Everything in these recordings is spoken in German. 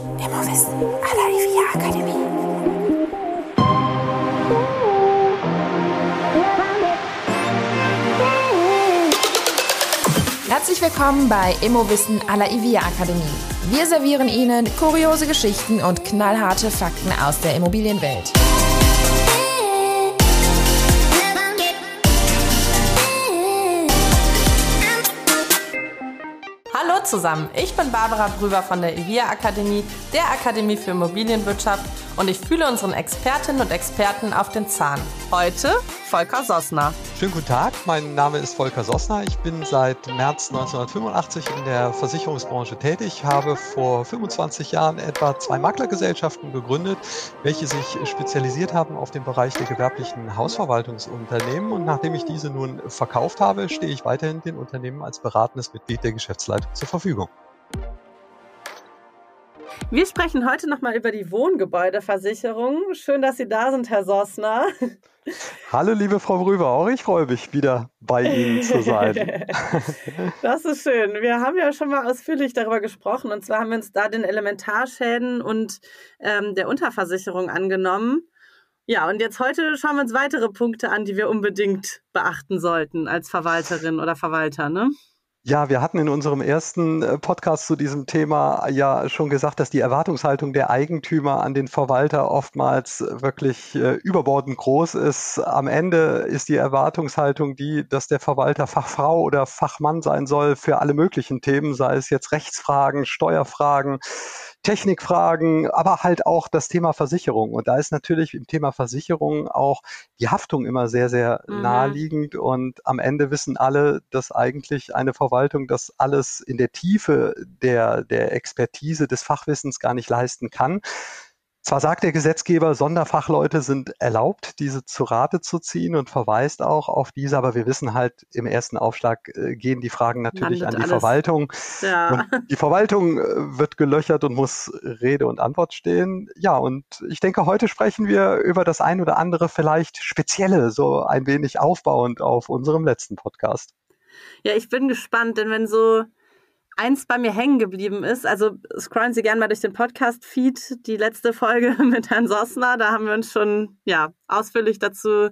Immowissen à la IVIA Akademie. Herzlich willkommen bei Immowissen à la IVIA Akademie. Wir servieren Ihnen kuriose Geschichten und knallharte Fakten aus der Immobilienwelt. Zusammen, ich bin Barbara Brüber von der IVIA Akademie, der Akademie für Immobilienwirtschaft und ich fühle unseren Expertinnen und Experten auf den Zahn. Heute Volker Sossner. Schönen guten Tag, mein Name ist Volker Sossner. Ich bin seit März 1985 in der Versicherungsbranche tätig, habe vor 25 Jahren etwa zwei Maklergesellschaften gegründet, welche sich spezialisiert haben auf den Bereich der gewerblichen Hausverwaltungsunternehmen. Und nachdem ich diese nun verkauft habe, stehe ich weiterhin den Unternehmen als beratendes Mitglied der Geschäftsleitung zur Verfügung. Wir sprechen heute nochmal über die Wohngebäudeversicherung. Schön, dass Sie da sind, Herr Sossner. Hallo, liebe Frau Brüber, auch ich freue mich, wieder bei Ihnen zu sein. das ist schön. Wir haben ja schon mal ausführlich darüber gesprochen. Und zwar haben wir uns da den Elementarschäden und ähm, der Unterversicherung angenommen. Ja, und jetzt heute schauen wir uns weitere Punkte an, die wir unbedingt beachten sollten als Verwalterin oder Verwalter, ne? Ja, wir hatten in unserem ersten äh, Podcast zu diesem Thema ja schon gesagt, dass die Erwartungshaltung der Eigentümer an den Verwalter oftmals wirklich äh, überbordend groß ist. Am Ende ist die Erwartungshaltung die, dass der Verwalter Fachfrau oder Fachmann sein soll für alle möglichen Themen, sei es jetzt Rechtsfragen, Steuerfragen, Technikfragen, aber halt auch das Thema Versicherung. Und da ist natürlich im Thema Versicherung auch die Haftung immer sehr, sehr mhm. naheliegend. Und am Ende wissen alle, dass eigentlich eine Verwaltung das alles in der Tiefe der, der Expertise des Fachwissens gar nicht leisten kann. Zwar sagt der Gesetzgeber, Sonderfachleute sind erlaubt, diese zu Rate zu ziehen und verweist auch auf diese, aber wir wissen halt, im ersten Aufschlag äh, gehen die Fragen natürlich Landet an die alles. Verwaltung. Ja. Die Verwaltung äh, wird gelöchert und muss Rede und Antwort stehen. Ja, und ich denke, heute sprechen wir über das ein oder andere vielleicht Spezielle, so ein wenig aufbauend auf unserem letzten Podcast. Ja, ich bin gespannt, denn wenn so eins bei mir hängen geblieben ist, also scrollen Sie gerne mal durch den Podcast-Feed, die letzte Folge mit Herrn Sossner, da haben wir uns schon ja, ausführlich dazu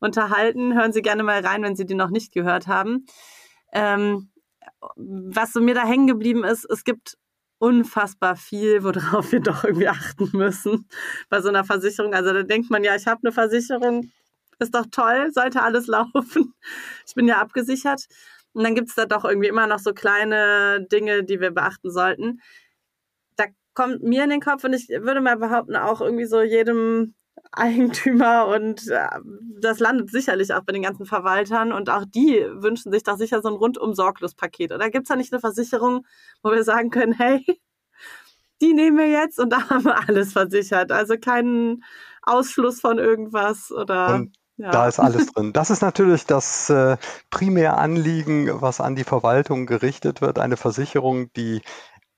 unterhalten. Hören Sie gerne mal rein, wenn Sie die noch nicht gehört haben. Ähm, was so mir da hängen geblieben ist, es gibt unfassbar viel, worauf wir doch irgendwie achten müssen bei so einer Versicherung. Also da denkt man ja, ich habe eine Versicherung, ist doch toll, sollte alles laufen. Ich bin ja abgesichert. Und dann gibt es da doch irgendwie immer noch so kleine Dinge, die wir beachten sollten. Da kommt mir in den Kopf und ich würde mal behaupten, auch irgendwie so jedem Eigentümer und äh, das landet sicherlich auch bei den ganzen Verwaltern und auch die wünschen sich doch sicher so ein rundum sorglos Paket. Oder gibt es da nicht eine Versicherung, wo wir sagen können, hey, die nehmen wir jetzt und da haben wir alles versichert. Also keinen Ausschluss von irgendwas oder. Und ja. Da ist alles drin. Das ist natürlich das äh, Anliegen, was an die Verwaltung gerichtet wird. Eine Versicherung, die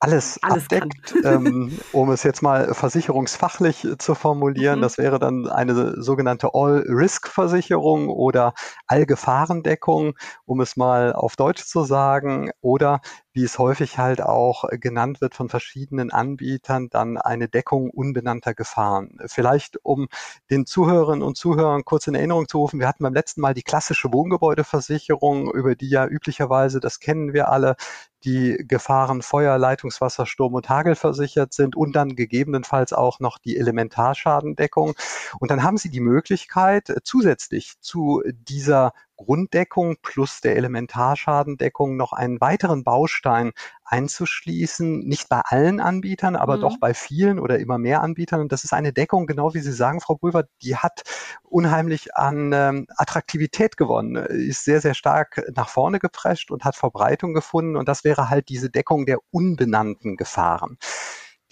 alles, alles abdeckt, ähm, um es jetzt mal versicherungsfachlich zu formulieren. Mhm. Das wäre dann eine sogenannte All-Risk-Versicherung oder Allgefahrendeckung, um es mal auf Deutsch zu sagen. Oder wie es häufig halt auch genannt wird von verschiedenen Anbietern, dann eine Deckung unbenannter Gefahren. Vielleicht um den Zuhörerinnen und Zuhörern kurz in Erinnerung zu rufen, wir hatten beim letzten Mal die klassische Wohngebäudeversicherung, über die ja üblicherweise, das kennen wir alle, die Gefahren Feuer, Leitungswasser, Sturm und Hagel versichert sind und dann gegebenenfalls auch noch die Elementarschadendeckung. Und dann haben Sie die Möglichkeit, zusätzlich zu dieser Grunddeckung plus der Elementarschadendeckung noch einen weiteren Baustein einzuschließen, nicht bei allen Anbietern, aber mhm. doch bei vielen oder immer mehr Anbietern. Und das ist eine Deckung, genau wie Sie sagen, Frau Brüver, die hat unheimlich an ähm, Attraktivität gewonnen, ist sehr, sehr stark nach vorne geprescht und hat Verbreitung gefunden. Und das wäre halt diese Deckung der unbenannten Gefahren.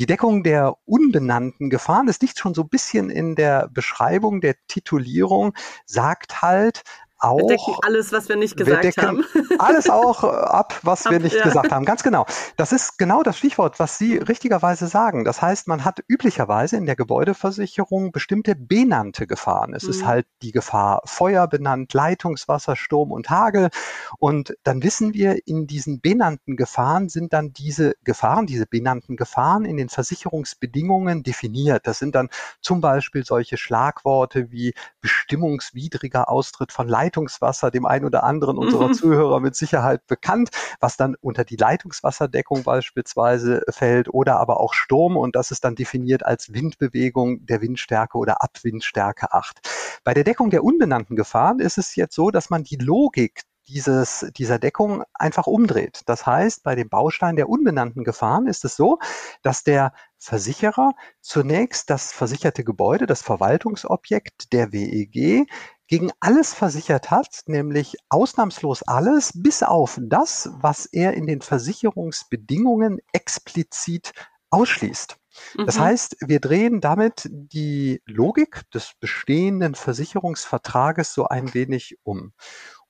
Die Deckung der unbenannten Gefahren, das liegt schon so ein bisschen in der Beschreibung der Titulierung, sagt halt, auch. Wir decken alles, was wir nicht gesagt wir haben. Alles auch ab, was ab, wir nicht ja. gesagt haben. Ganz genau. Das ist genau das Stichwort, was Sie richtigerweise sagen. Das heißt, man hat üblicherweise in der Gebäudeversicherung bestimmte benannte Gefahren. Es mhm. ist halt die Gefahr Feuer benannt, Leitungswasser, Sturm und Hagel. Und dann wissen wir, in diesen benannten Gefahren sind dann diese Gefahren, diese benannten Gefahren in den Versicherungsbedingungen definiert. Das sind dann zum Beispiel solche Schlagworte wie bestimmungswidriger Austritt von Leitungswasser, dem einen oder anderen unserer mhm. Zuhörer mit Sicherheit bekannt, was dann unter die Leitungswasserdeckung beispielsweise fällt oder aber auch Sturm und das ist dann definiert als Windbewegung der Windstärke oder Abwindstärke 8. Bei der Deckung der unbenannten Gefahren ist es jetzt so, dass man die Logik dieses, dieser Deckung einfach umdreht. Das heißt, bei dem Baustein der unbenannten Gefahren ist es so, dass der Versicherer zunächst das versicherte Gebäude, das Verwaltungsobjekt der WEG gegen alles versichert hat, nämlich ausnahmslos alles, bis auf das, was er in den Versicherungsbedingungen explizit ausschließt. Das mhm. heißt, wir drehen damit die Logik des bestehenden Versicherungsvertrages so ein wenig um.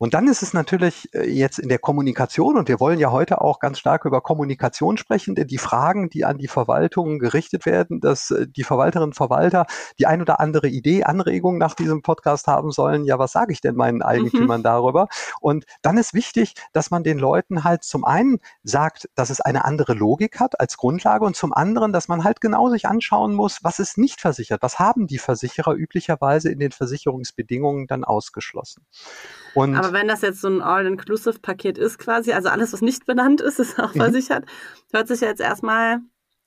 Und dann ist es natürlich äh, jetzt in der Kommunikation, und wir wollen ja heute auch ganz stark über Kommunikation sprechen, denn die Fragen, die an die Verwaltung gerichtet werden, dass äh, die Verwalterinnen und Verwalter die ein oder andere Idee, Anregung nach diesem Podcast haben sollen, ja, was sage ich denn meinen. Eigentümern mhm. darüber? Und dann ist wichtig, dass man den Leuten halt zum einen sagt, dass es eine andere Logik hat als Grundlage und zum anderen, dass man halt genau sich anschauen muss, was ist nicht versichert, was haben die Versicherer üblicherweise in den Versicherungsbedingungen dann ausgeschlossen. Und Aber wenn das jetzt so ein All-Inclusive-Paket ist quasi, also alles, was nicht benannt ist, ist auch mhm. versichert, hört sich jetzt erstmal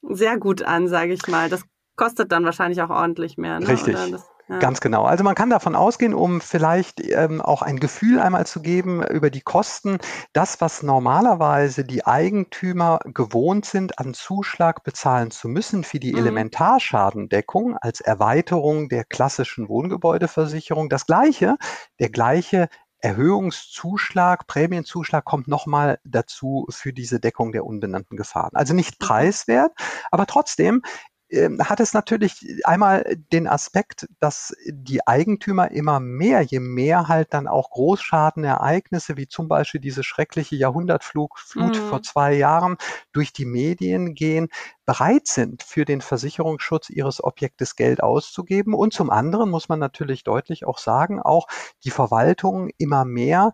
sehr gut an, sage ich mal. Das kostet dann wahrscheinlich auch ordentlich mehr. Ne? Richtig. Ja. Ganz genau. Also man kann davon ausgehen, um vielleicht ähm, auch ein Gefühl einmal zu geben über die Kosten, das, was normalerweise die Eigentümer gewohnt sind, an Zuschlag bezahlen zu müssen für die mhm. Elementarschadendeckung als Erweiterung der klassischen Wohngebäudeversicherung, das gleiche, der gleiche Erhöhungszuschlag, Prämienzuschlag kommt nochmal dazu für diese Deckung der unbenannten Gefahren. Also nicht mhm. preiswert, aber trotzdem hat es natürlich einmal den Aspekt, dass die Eigentümer immer mehr, je mehr halt dann auch Großschadenereignisse, wie zum Beispiel diese schreckliche Jahrhundertflut Flut mhm. vor zwei Jahren, durch die Medien gehen, bereit sind, für den Versicherungsschutz ihres Objektes Geld auszugeben. Und zum anderen muss man natürlich deutlich auch sagen, auch die Verwaltung immer mehr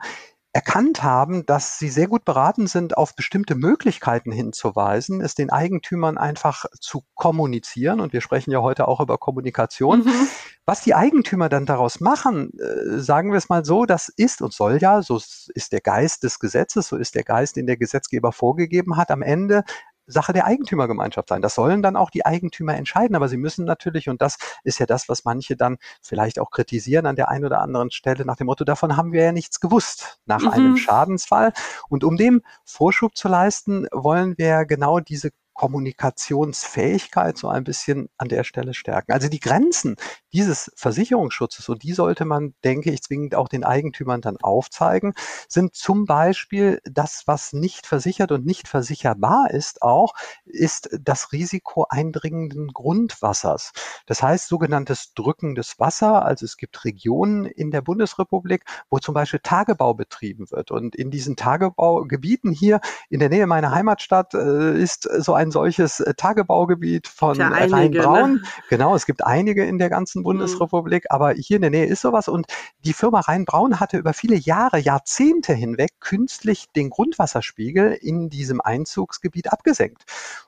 erkannt haben, dass sie sehr gut beraten sind, auf bestimmte Möglichkeiten hinzuweisen, es den Eigentümern einfach zu kommunizieren. Und wir sprechen ja heute auch über Kommunikation. Mhm. Was die Eigentümer dann daraus machen, äh, sagen wir es mal so, das ist und soll ja, so ist der Geist des Gesetzes, so ist der Geist, den der Gesetzgeber vorgegeben hat, am Ende Sache der Eigentümergemeinschaft sein. Das sollen dann auch die Eigentümer entscheiden, aber sie müssen natürlich, und das ist ja das, was manche dann vielleicht auch kritisieren an der einen oder anderen Stelle, nach dem Motto, davon haben wir ja nichts gewusst nach mhm. einem Schadensfall. Und um dem Vorschub zu leisten, wollen wir genau diese Kommunikationsfähigkeit so ein bisschen an der Stelle stärken. Also die Grenzen dieses Versicherungsschutzes, und die sollte man, denke ich, zwingend auch den Eigentümern dann aufzeigen, sind zum Beispiel das, was nicht versichert und nicht versicherbar ist auch, ist das Risiko eindringenden Grundwassers. Das heißt sogenanntes drückendes Wasser. Also es gibt Regionen in der Bundesrepublik, wo zum Beispiel Tagebau betrieben wird. Und in diesen Tagebaugebieten hier in der Nähe meiner Heimatstadt äh, ist so ein solches äh, Tagebaugebiet von ja, Rheinbraun. Ne? Genau, es gibt einige in der ganzen Bundesrepublik, mhm. aber hier in der Nähe ist sowas. Und die Firma Rheinbraun hatte über viele Jahre, Jahrzehnte hinweg künstlich den Grundwasserspiegel in diesem Einzugsgebiet abgesenkt.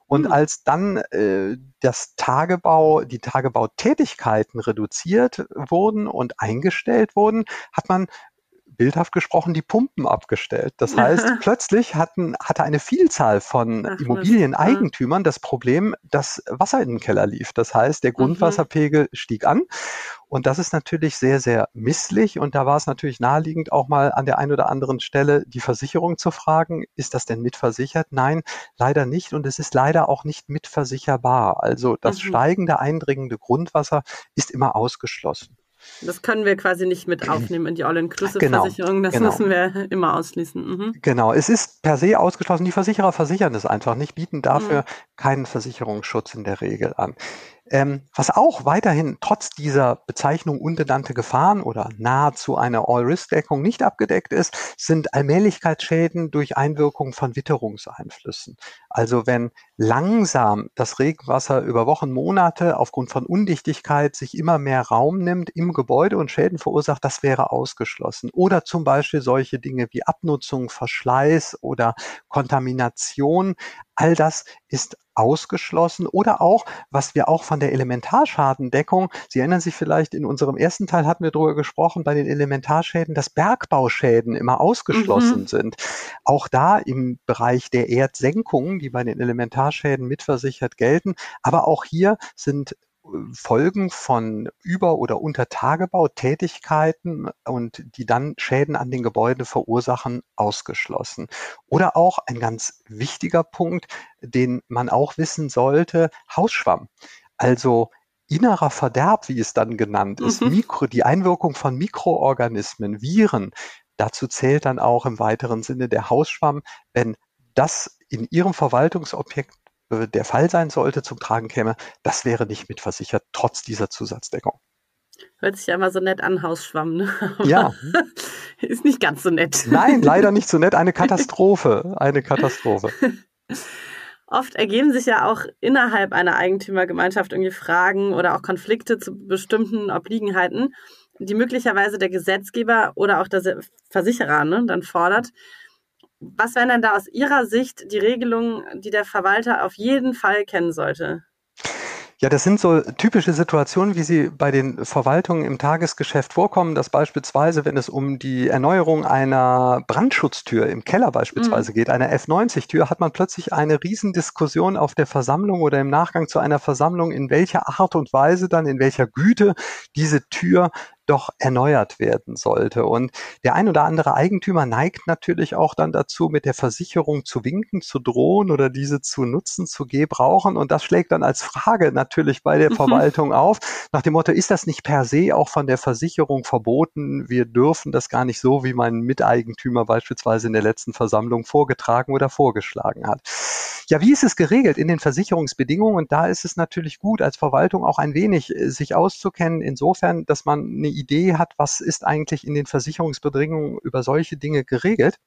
Und mhm. als dann äh, das Tagebau, die Tagebautätigkeiten reduziert wurden und eingestellt wurden, hat man bildhaft gesprochen, die Pumpen abgestellt. Das heißt, plötzlich hatten, hatte eine Vielzahl von Ach, Immobilieneigentümern das Problem, dass Wasser in den Keller lief. Das heißt, der mhm. Grundwasserpegel mhm. stieg an. Und das ist natürlich sehr, sehr misslich. Und da war es natürlich naheliegend, auch mal an der einen oder anderen Stelle die Versicherung zu fragen, ist das denn mitversichert? Nein, leider nicht. Und es ist leider auch nicht mitversicherbar. Also das mhm. steigende, eindringende Grundwasser ist immer ausgeschlossen. Das können wir quasi nicht mit aufnehmen in die All-Inclusive-Versicherung. Genau, das genau. müssen wir immer ausschließen. Mhm. Genau, es ist per se ausgeschlossen. Die Versicherer versichern es einfach nicht, bieten dafür mhm. keinen Versicherungsschutz in der Regel an. Ähm, was auch weiterhin trotz dieser Bezeichnung unbenannte Gefahren oder nahezu eine All-Risk-Deckung nicht abgedeckt ist, sind Allmählichkeitsschäden durch Einwirkung von Witterungseinflüssen. Also wenn langsam das Regenwasser über Wochen, Monate aufgrund von Undichtigkeit sich immer mehr Raum nimmt im Gebäude und Schäden verursacht, das wäre ausgeschlossen. Oder zum Beispiel solche Dinge wie Abnutzung, Verschleiß oder Kontamination. All das ist ausgeschlossen oder auch, was wir auch von der Elementarschadendeckung, Sie erinnern sich vielleicht, in unserem ersten Teil hatten wir darüber gesprochen, bei den Elementarschäden, dass Bergbauschäden immer ausgeschlossen mhm. sind. Auch da im Bereich der Erdsenkung, die bei den Elementarschäden mitversichert gelten, aber auch hier sind Folgen von Über- oder Untertagebautätigkeiten und die dann Schäden an den Gebäuden verursachen, ausgeschlossen. Oder auch ein ganz wichtiger Punkt, den man auch wissen sollte, Hausschwamm. Also innerer Verderb, wie es dann genannt ist, mhm. Mikro, die Einwirkung von Mikroorganismen, Viren. Dazu zählt dann auch im weiteren Sinne der Hausschwamm, wenn das in Ihrem Verwaltungsobjekt äh, der Fall sein sollte, zum Tragen käme, das wäre nicht mitversichert, trotz dieser Zusatzdeckung. Hört sich ja immer so nett an, Hausschwamm. Ne? ja. Ist nicht ganz so nett. Nein, leider nicht so nett. Eine Katastrophe. Eine Katastrophe. Oft ergeben sich ja auch innerhalb einer Eigentümergemeinschaft irgendwie Fragen oder auch Konflikte zu bestimmten Obliegenheiten, die möglicherweise der Gesetzgeber oder auch der Versicherer ne, dann fordert. Was wären denn da aus Ihrer Sicht die Regelungen, die der Verwalter auf jeden Fall kennen sollte? Ja, das sind so typische Situationen, wie sie bei den Verwaltungen im Tagesgeschäft vorkommen, dass beispielsweise, wenn es um die Erneuerung einer Brandschutztür im Keller beispielsweise mhm. geht, einer F90-Tür, hat man plötzlich eine Riesendiskussion auf der Versammlung oder im Nachgang zu einer Versammlung, in welcher Art und Weise dann, in welcher Güte diese Tür doch erneuert werden sollte. Und der ein oder andere Eigentümer neigt natürlich auch dann dazu, mit der Versicherung zu winken, zu drohen oder diese zu nutzen, zu gebrauchen. Und das schlägt dann als Frage natürlich bei der mhm. Verwaltung auf, nach dem Motto, ist das nicht per se auch von der Versicherung verboten? Wir dürfen das gar nicht so, wie mein Miteigentümer beispielsweise in der letzten Versammlung vorgetragen oder vorgeschlagen hat. Ja, wie ist es geregelt in den Versicherungsbedingungen? Und da ist es natürlich gut, als Verwaltung auch ein wenig äh, sich auszukennen, insofern, dass man eine Idee hat, was ist eigentlich in den Versicherungsbedingungen über solche Dinge geregelt.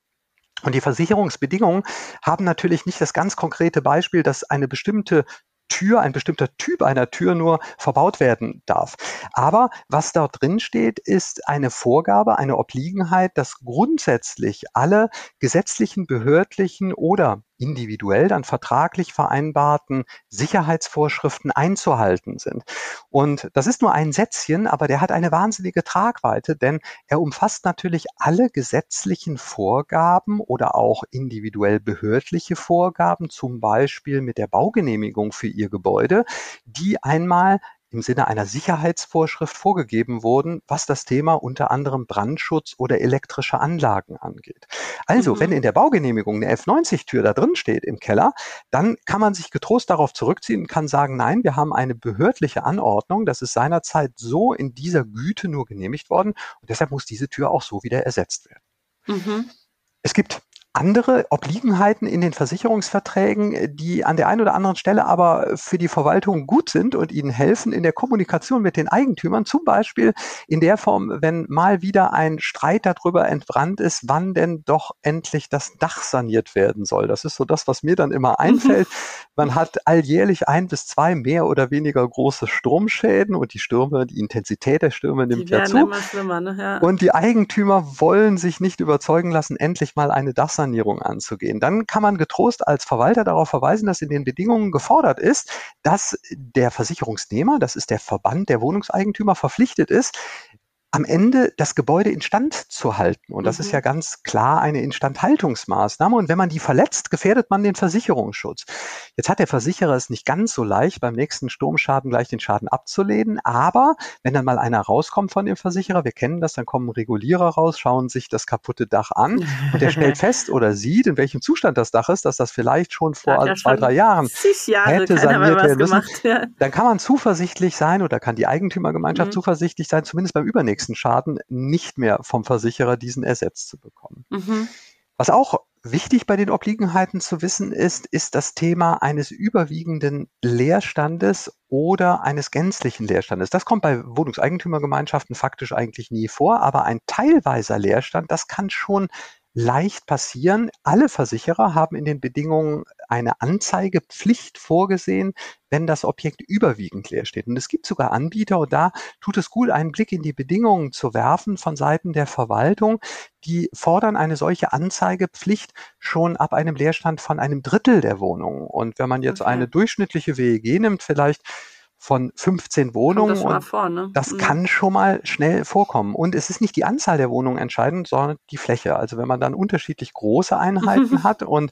Und die Versicherungsbedingungen haben natürlich nicht das ganz konkrete Beispiel, dass eine bestimmte Tür, ein bestimmter Typ einer Tür nur verbaut werden darf. Aber was dort drin steht, ist eine Vorgabe, eine Obliegenheit, dass grundsätzlich alle gesetzlichen, behördlichen oder individuell dann vertraglich vereinbarten Sicherheitsvorschriften einzuhalten sind. Und das ist nur ein Sätzchen, aber der hat eine wahnsinnige Tragweite, denn er umfasst natürlich alle gesetzlichen Vorgaben oder auch individuell behördliche Vorgaben, zum Beispiel mit der Baugenehmigung für Ihr Gebäude, die einmal im Sinne einer Sicherheitsvorschrift vorgegeben wurden, was das Thema unter anderem Brandschutz oder elektrische Anlagen angeht. Also, mhm. wenn in der Baugenehmigung eine F90-Tür da drin steht im Keller, dann kann man sich getrost darauf zurückziehen und kann sagen, nein, wir haben eine behördliche Anordnung, das ist seinerzeit so in dieser Güte nur genehmigt worden und deshalb muss diese Tür auch so wieder ersetzt werden. Mhm. Es gibt andere Obliegenheiten in den Versicherungsverträgen, die an der einen oder anderen Stelle aber für die Verwaltung gut sind und ihnen helfen in der Kommunikation mit den Eigentümern, zum Beispiel in der Form, wenn mal wieder ein Streit darüber entbrannt ist, wann denn doch endlich das Dach saniert werden soll. Das ist so das, was mir dann immer mhm. einfällt. Man hat alljährlich ein bis zwei mehr oder weniger große Sturmschäden und die Stürme, die Intensität der Stürme nimmt ja zu. Ne? Ja. Und die Eigentümer wollen sich nicht überzeugen lassen, endlich mal eine Dachsanierung Sanierung anzugehen. Dann kann man getrost als Verwalter darauf verweisen, dass in den Bedingungen gefordert ist, dass der Versicherungsnehmer, das ist der Verband der Wohnungseigentümer, verpflichtet ist, am Ende das Gebäude instand zu halten. Und das mhm. ist ja ganz klar eine Instandhaltungsmaßnahme. Und wenn man die verletzt, gefährdet man den Versicherungsschutz. Jetzt hat der Versicherer es nicht ganz so leicht, beim nächsten Sturmschaden gleich den Schaden abzulehnen. Aber wenn dann mal einer rauskommt von dem Versicherer, wir kennen das, dann kommen Regulierer raus, schauen sich das kaputte Dach an und der stellt fest oder sieht, in welchem Zustand das Dach ist, dass das vielleicht schon vor ja, zwei, drei Jahren Jahre hätte saniert werden müssen. Gemacht, ja. Dann kann man zuversichtlich sein oder kann die Eigentümergemeinschaft mhm. zuversichtlich sein, zumindest beim übernächsten nächsten Schaden nicht mehr vom Versicherer diesen ersetzt zu bekommen. Mhm. Was auch wichtig bei den Obliegenheiten zu wissen ist, ist das Thema eines überwiegenden Leerstandes oder eines gänzlichen Leerstandes. Das kommt bei Wohnungseigentümergemeinschaften faktisch eigentlich nie vor, aber ein teilweiser Leerstand, das kann schon leicht passieren. Alle Versicherer haben in den Bedingungen eine Anzeigepflicht vorgesehen, wenn das Objekt überwiegend leer steht. Und es gibt sogar Anbieter, und da tut es gut, einen Blick in die Bedingungen zu werfen von Seiten der Verwaltung. Die fordern eine solche Anzeigepflicht schon ab einem Leerstand von einem Drittel der Wohnungen. Und wenn man jetzt okay. eine durchschnittliche WEG nimmt, vielleicht von 15 Wohnungen. Das, vor, ne? das mhm. kann schon mal schnell vorkommen. Und es ist nicht die Anzahl der Wohnungen entscheidend, sondern die Fläche. Also wenn man dann unterschiedlich große Einheiten hat und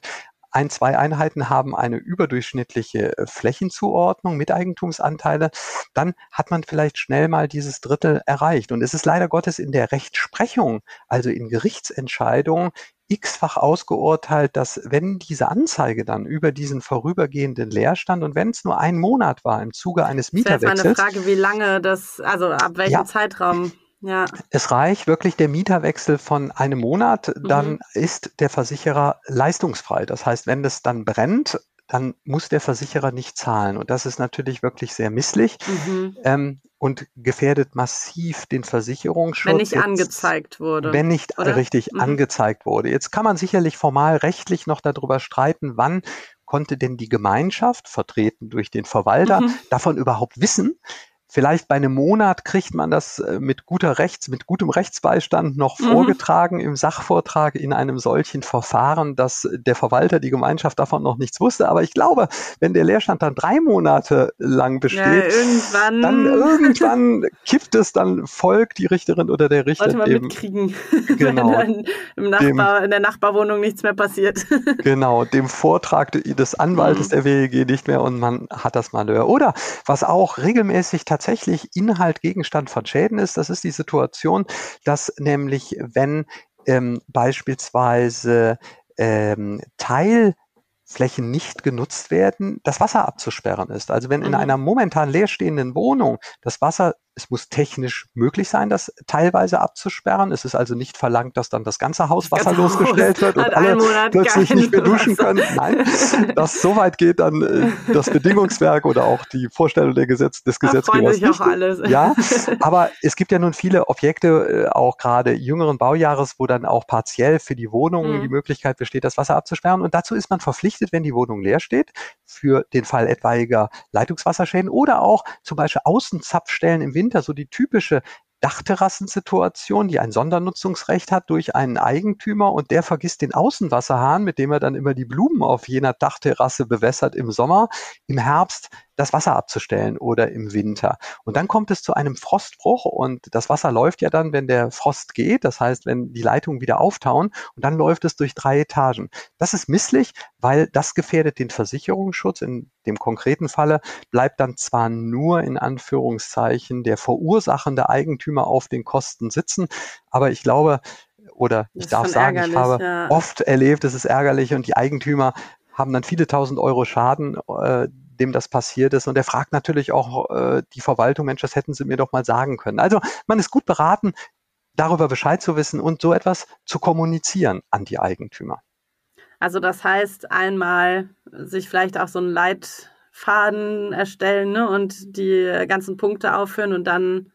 ein, zwei Einheiten haben eine überdurchschnittliche äh, Flächenzuordnung mit Eigentumsanteile, dann hat man vielleicht schnell mal dieses Drittel erreicht. Und es ist leider Gottes in der Rechtsprechung, also in Gerichtsentscheidungen, x-fach ausgeurteilt, dass wenn diese Anzeige dann über diesen vorübergehenden Leerstand und wenn es nur ein Monat war im Zuge eines Mieterwechsels. Das ist meine Frage, wie lange das, also ab welchem ja, Zeitraum? Ja. Es reicht wirklich der Mieterwechsel von einem Monat, dann mhm. ist der Versicherer leistungsfrei. Das heißt, wenn es dann brennt, dann muss der Versicherer nicht zahlen. Und das ist natürlich wirklich sehr misslich mhm. ähm, und gefährdet massiv den Versicherungsschutz. Wenn nicht jetzt, angezeigt wurde. Wenn nicht oder? richtig mhm. angezeigt wurde. Jetzt kann man sicherlich formal rechtlich noch darüber streiten, wann konnte denn die Gemeinschaft, vertreten durch den Verwalter, mhm. davon überhaupt wissen, Vielleicht bei einem Monat kriegt man das äh, mit guter Rechts, mit gutem Rechtsbeistand noch mhm. vorgetragen im Sachvortrag in einem solchen Verfahren, dass der Verwalter, die Gemeinschaft davon noch nichts wusste. Aber ich glaube, wenn der Leerstand dann drei Monate lang besteht, ja, irgendwann. dann irgendwann kippt es, dann folgt die Richterin oder der Richter Sollte man dem, mitkriegen, genau, wenn im Nachbar, dem, in der Nachbarwohnung nichts mehr passiert. genau, dem Vortrag des Anwaltes mhm. der WEG nicht mehr und man hat das Malheur. Oder was auch regelmäßig tatsächlich tatsächlich Inhalt Gegenstand von Schäden ist. Das ist die Situation, dass nämlich, wenn ähm, beispielsweise ähm, Teil Flächen nicht genutzt werden, das Wasser abzusperren ist. Also wenn in mhm. einer momentan leerstehenden Wohnung das Wasser es muss technisch möglich sein, das teilweise abzusperren. Es ist also nicht verlangt, dass dann das ganze Haus wasserlos gestellt wird und alle plötzlich nicht mehr duschen können. Nein, dass so weit geht dann äh, das Bedingungswerk oder auch die Vorstellung der Gesetz des Gesetzgebers. Nicht. Auch alles. Ja, aber es gibt ja nun viele Objekte, äh, auch gerade jüngeren Baujahres, wo dann auch partiell für die Wohnungen mhm. die Möglichkeit besteht, das Wasser abzusperren. Und dazu ist man verpflichtet, wenn die Wohnung leer steht, für den Fall etwaiger Leitungswasserschäden oder auch zum Beispiel Außenzapfstellen im Winter Winter so die typische Dachterrassensituation, die ein Sondernutzungsrecht hat durch einen Eigentümer und der vergisst den Außenwasserhahn, mit dem er dann immer die Blumen auf jener Dachterrasse bewässert im Sommer. Im Herbst das Wasser abzustellen oder im Winter. Und dann kommt es zu einem Frostbruch und das Wasser läuft ja dann, wenn der Frost geht, das heißt, wenn die Leitungen wieder auftauen und dann läuft es durch drei Etagen. Das ist misslich, weil das gefährdet den Versicherungsschutz. In dem konkreten Falle bleibt dann zwar nur in Anführungszeichen der verursachende Eigentümer auf den Kosten sitzen, aber ich glaube, oder ich darf sagen, ich habe ja. oft erlebt, es ist ärgerlich und die Eigentümer haben dann viele tausend Euro Schaden, äh, dem das passiert ist. Und er fragt natürlich auch äh, die Verwaltung, Mensch, das hätten Sie mir doch mal sagen können. Also man ist gut beraten, darüber Bescheid zu wissen und so etwas zu kommunizieren an die Eigentümer. Also das heißt, einmal sich vielleicht auch so einen Leitfaden erstellen ne, und die ganzen Punkte aufführen und dann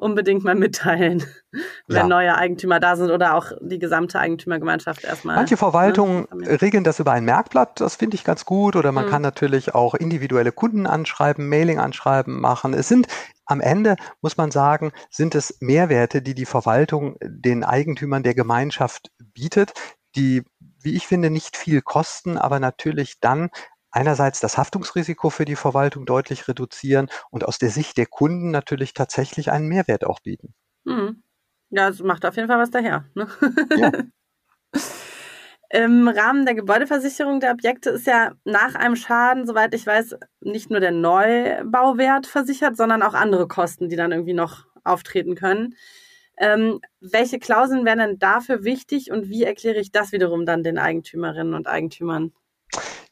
unbedingt mal mitteilen, wenn ja. neue Eigentümer da sind oder auch die gesamte Eigentümergemeinschaft erstmal. Manche Verwaltungen ne, regeln das über ein Merkblatt, das finde ich ganz gut. Oder man mhm. kann natürlich auch individuelle Kunden anschreiben, Mailing-Anschreiben machen. Es sind am Ende, muss man sagen, sind es Mehrwerte, die die Verwaltung den Eigentümern der Gemeinschaft bietet, die, wie ich finde, nicht viel kosten, aber natürlich dann einerseits das Haftungsrisiko für die Verwaltung deutlich reduzieren und aus der Sicht der Kunden natürlich tatsächlich einen Mehrwert auch bieten. Mhm. Ja, es macht auf jeden Fall was daher. Ne? Ja. Im Rahmen der Gebäudeversicherung der Objekte ist ja nach einem Schaden, soweit ich weiß, nicht nur der Neubauwert versichert, sondern auch andere Kosten, die dann irgendwie noch auftreten können. Ähm, welche Klauseln wären denn dafür wichtig und wie erkläre ich das wiederum dann den Eigentümerinnen und Eigentümern?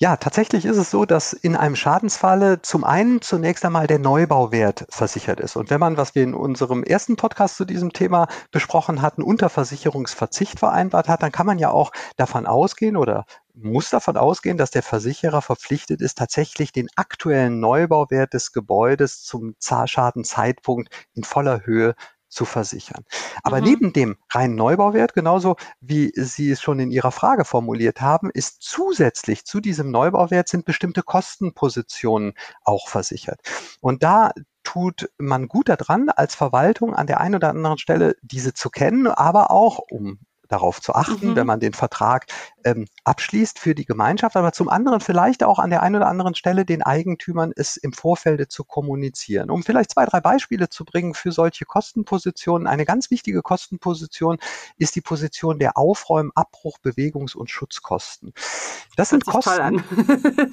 Ja, tatsächlich ist es so, dass in einem Schadensfalle zum einen zunächst einmal der Neubauwert versichert ist. Und wenn man, was wir in unserem ersten Podcast zu diesem Thema besprochen hatten, Unterversicherungsverzicht vereinbart hat, dann kann man ja auch davon ausgehen oder muss davon ausgehen, dass der Versicherer verpflichtet ist, tatsächlich den aktuellen Neubauwert des Gebäudes zum Schadenzeitpunkt in voller Höhe zu versichern. Aber mhm. neben dem reinen Neubauwert, genauso wie Sie es schon in Ihrer Frage formuliert haben, ist zusätzlich zu diesem Neubauwert sind bestimmte Kostenpositionen auch versichert. Und da tut man gut daran, als Verwaltung an der einen oder anderen Stelle diese zu kennen, aber auch, um darauf zu achten, mhm. wenn man den Vertrag ähm, abschließt für die Gemeinschaft, aber zum anderen vielleicht auch an der einen oder anderen Stelle den Eigentümern es im Vorfeld zu kommunizieren. Um vielleicht zwei, drei Beispiele zu bringen für solche Kostenpositionen. Eine ganz wichtige Kostenposition ist die Position der Aufräum-, Abbruch-, Bewegungs- und Schutzkosten. Das sind Kosten.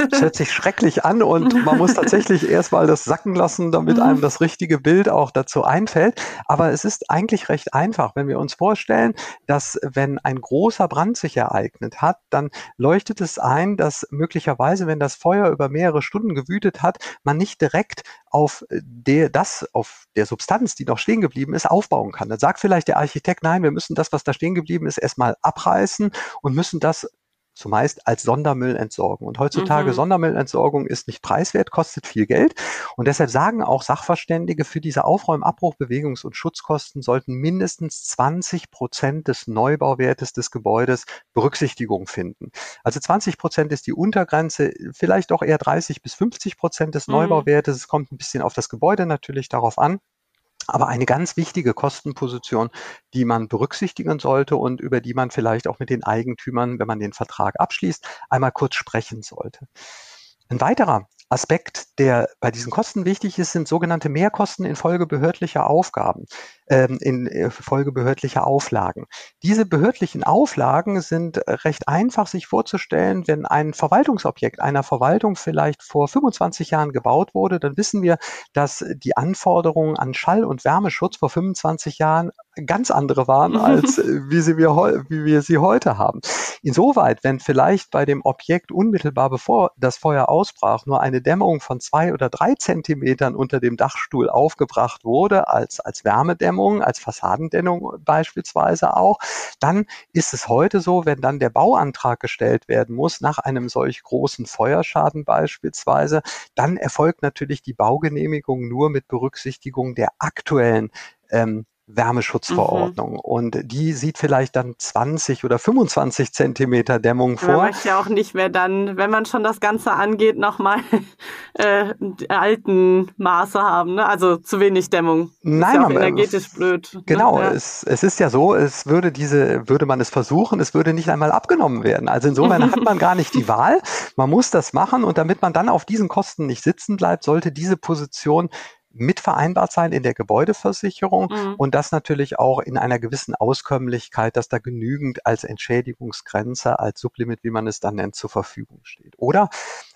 das hört sich schrecklich an und man muss tatsächlich erstmal das sacken lassen, damit einem das richtige Bild auch dazu einfällt. Aber es ist eigentlich recht einfach, wenn wir uns vorstellen, dass wenn ein großer Brand sich ereignet hat, dann leuchtet es ein, dass möglicherweise, wenn das Feuer über mehrere Stunden gewütet hat, man nicht direkt auf der, das, auf der Substanz, die noch stehen geblieben ist, aufbauen kann. Dann sagt vielleicht der Architekt, nein, wir müssen das, was da stehen geblieben ist, erstmal abreißen und müssen das zumeist als Sondermüll entsorgen. Und heutzutage mhm. Sondermüllentsorgung ist nicht preiswert, kostet viel Geld. Und deshalb sagen auch Sachverständige, für diese Aufräum-, Abbruch-, Bewegungs- und Schutzkosten sollten mindestens 20 Prozent des Neubauwertes des Gebäudes Berücksichtigung finden. Also 20 Prozent ist die Untergrenze, vielleicht auch eher 30 bis 50 Prozent des mhm. Neubauwertes. Es kommt ein bisschen auf das Gebäude natürlich darauf an. Aber eine ganz wichtige Kostenposition, die man berücksichtigen sollte und über die man vielleicht auch mit den Eigentümern, wenn man den Vertrag abschließt, einmal kurz sprechen sollte. Ein weiterer Aspekt, der bei diesen Kosten wichtig ist, sind sogenannte Mehrkosten infolge behördlicher Aufgaben, ähm, infolge behördlicher Auflagen. Diese behördlichen Auflagen sind recht einfach sich vorzustellen, wenn ein Verwaltungsobjekt einer Verwaltung vielleicht vor 25 Jahren gebaut wurde, dann wissen wir, dass die Anforderungen an Schall- und Wärmeschutz vor 25 Jahren ganz andere waren, als wie, sie wir, wie wir sie heute haben. Insoweit, wenn vielleicht bei dem Objekt unmittelbar bevor das Feuer ausbrach nur eine Dämmung von zwei oder drei Zentimetern unter dem Dachstuhl aufgebracht wurde, als, als Wärmedämmung, als Fassadendämmung beispielsweise auch, dann ist es heute so, wenn dann der Bauantrag gestellt werden muss, nach einem solch großen Feuerschaden beispielsweise, dann erfolgt natürlich die Baugenehmigung nur mit Berücksichtigung der aktuellen ähm, Wärmeschutzverordnung. Mhm. Und die sieht vielleicht dann 20 oder 25 Zentimeter Dämmung vor. Man möchte ja auch nicht mehr dann, wenn man schon das Ganze angeht, nochmal äh, alten Maße haben. Ne? Also zu wenig Dämmung. Nein, ist ja auch energetisch blöd. Ne? Genau, ne? ja. es, es ist ja so, es würde diese, würde man es versuchen, es würde nicht einmal abgenommen werden. Also insofern hat man gar nicht die Wahl. Man muss das machen und damit man dann auf diesen Kosten nicht sitzen bleibt, sollte diese Position mit vereinbart sein in der Gebäudeversicherung mhm. und das natürlich auch in einer gewissen Auskömmlichkeit, dass da genügend als Entschädigungsgrenze, als Sublimit, wie man es dann nennt, zur Verfügung steht. Oder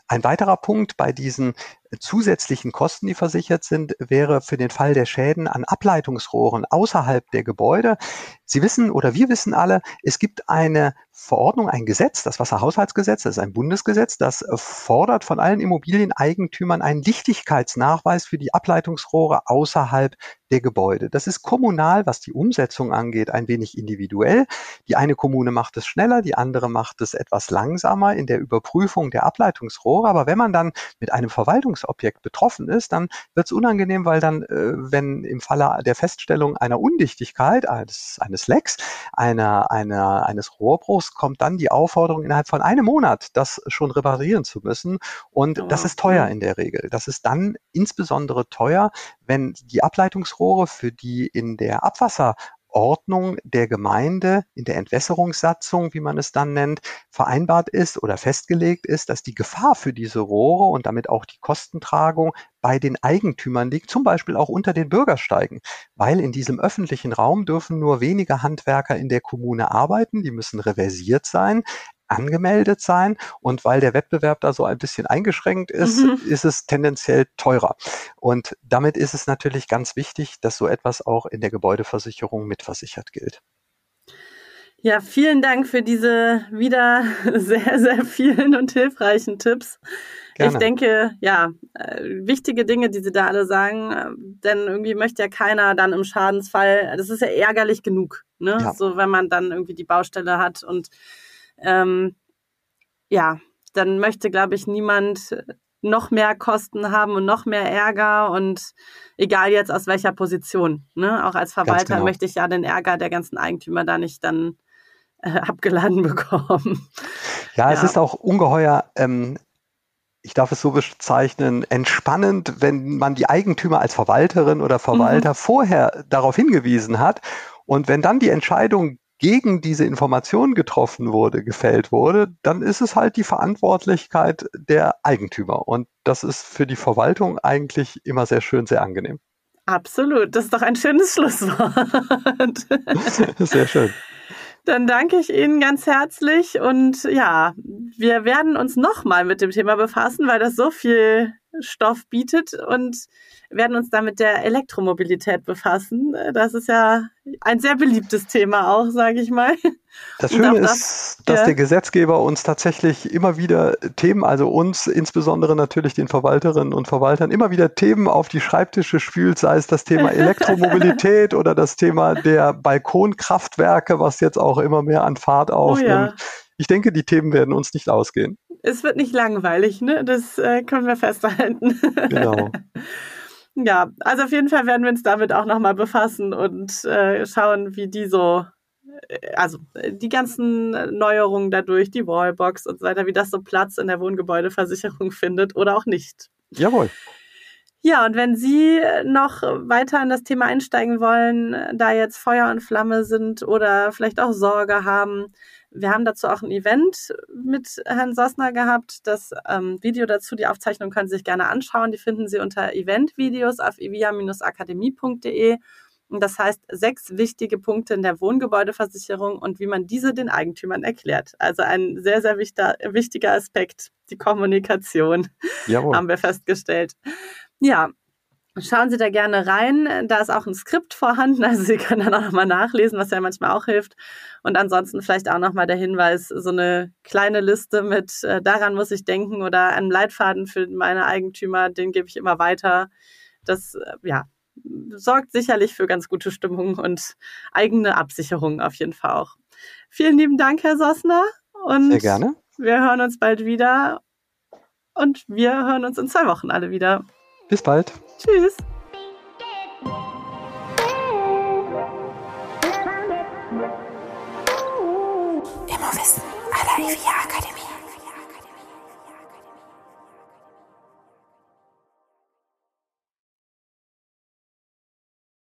ein weiterer Punkt bei diesen zusätzlichen Kosten, die versichert sind, wäre für den Fall der Schäden an Ableitungsrohren außerhalb der Gebäude. Sie wissen oder wir wissen alle, es gibt eine Verordnung, ein Gesetz, das Wasserhaushaltsgesetz, das ist ein Bundesgesetz, das fordert von allen Immobilieneigentümern einen Lichtigkeitsnachweis für die Ableitungsrohre außerhalb der Gebäude. Das ist kommunal, was die Umsetzung angeht, ein wenig individuell. Die eine Kommune macht es schneller, die andere macht es etwas langsamer in der Überprüfung der Ableitungsrohre. Aber wenn man dann mit einem Verwaltungs Forschungsobjekt betroffen ist, dann wird es unangenehm, weil dann, äh, wenn im Falle der Feststellung einer Undichtigkeit, eines, eines Lecks, einer, einer, eines Rohrbruchs, kommt dann die Aufforderung, innerhalb von einem Monat das schon reparieren zu müssen. Und oh, das ist teuer in der Regel. Das ist dann insbesondere teuer, wenn die Ableitungsrohre, für die in der Abwasser Ordnung der Gemeinde in der Entwässerungssatzung, wie man es dann nennt, vereinbart ist oder festgelegt ist, dass die Gefahr für diese Rohre und damit auch die Kostentragung bei den Eigentümern liegt, zum Beispiel auch unter den Bürgersteigen, weil in diesem öffentlichen Raum dürfen nur wenige Handwerker in der Kommune arbeiten, die müssen reversiert sein angemeldet sein. Und weil der Wettbewerb da so ein bisschen eingeschränkt ist, mhm. ist es tendenziell teurer. Und damit ist es natürlich ganz wichtig, dass so etwas auch in der Gebäudeversicherung mitversichert gilt. Ja, vielen Dank für diese wieder sehr, sehr vielen und hilfreichen Tipps. Gerne. Ich denke, ja, äh, wichtige Dinge, die Sie da alle sagen, äh, denn irgendwie möchte ja keiner dann im Schadensfall, das ist ja ärgerlich genug, ne? Ja. So, wenn man dann irgendwie die Baustelle hat und ähm, ja, dann möchte, glaube ich, niemand noch mehr Kosten haben und noch mehr Ärger und egal jetzt aus welcher Position. Ne? Auch als Verwalter genau. möchte ich ja den Ärger der ganzen Eigentümer da nicht dann äh, abgeladen bekommen. Ja, ja, es ist auch ungeheuer ähm, ich darf es so bezeichnen, entspannend, wenn man die Eigentümer als Verwalterin oder Verwalter mhm. vorher darauf hingewiesen hat. Und wenn dann die Entscheidung gegen diese Information getroffen wurde, gefällt wurde, dann ist es halt die Verantwortlichkeit der Eigentümer. Und das ist für die Verwaltung eigentlich immer sehr schön, sehr angenehm. Absolut, das ist doch ein schönes Schlusswort. Sehr schön. Dann danke ich Ihnen ganz herzlich und ja, wir werden uns nochmal mit dem Thema befassen, weil das so viel Stoff bietet und werden uns da mit der Elektromobilität befassen. Das ist ja ein sehr beliebtes Thema auch, sage ich mal. Das Schöne das, ist, dass ja. der Gesetzgeber uns tatsächlich immer wieder Themen, also uns insbesondere natürlich den Verwalterinnen und Verwaltern, immer wieder Themen auf die Schreibtische spült, sei es das Thema Elektromobilität oder das Thema der Balkonkraftwerke, was jetzt auch immer mehr an Fahrt aufnimmt. Oh ja. Ich denke, die Themen werden uns nicht ausgehen. Es wird nicht langweilig, ne? Das äh, können wir festhalten. Genau. Ja, also auf jeden Fall werden wir uns damit auch nochmal befassen und äh, schauen, wie die so, äh, also die ganzen Neuerungen dadurch, die Wallbox und so weiter, wie das so Platz in der Wohngebäudeversicherung findet oder auch nicht. Jawohl. Ja, und wenn Sie noch weiter in das Thema einsteigen wollen, da jetzt Feuer und Flamme sind oder vielleicht auch Sorge haben, wir haben dazu auch ein Event mit Herrn Sossner gehabt. Das ähm, Video dazu, die Aufzeichnung können Sie sich gerne anschauen. Die finden Sie unter Eventvideos auf evia-akademie.de. Und das heißt sechs wichtige Punkte in der Wohngebäudeversicherung und wie man diese den Eigentümern erklärt. Also ein sehr, sehr wichtiger, wichtiger Aspekt, die Kommunikation, Jawohl. haben wir festgestellt. Ja, Schauen Sie da gerne rein. Da ist auch ein Skript vorhanden, also Sie können dann auch nochmal nachlesen, was ja manchmal auch hilft. Und ansonsten vielleicht auch nochmal der Hinweis, so eine kleine Liste mit, äh, daran muss ich denken oder einem Leitfaden für meine Eigentümer, den gebe ich immer weiter. Das, äh, ja, sorgt sicherlich für ganz gute Stimmung und eigene Absicherung auf jeden Fall auch. Vielen lieben Dank, Herr Sossner. Und Sehr gerne. Wir hören uns bald wieder. Und wir hören uns in zwei Wochen alle wieder. Bis bald. Tschüss.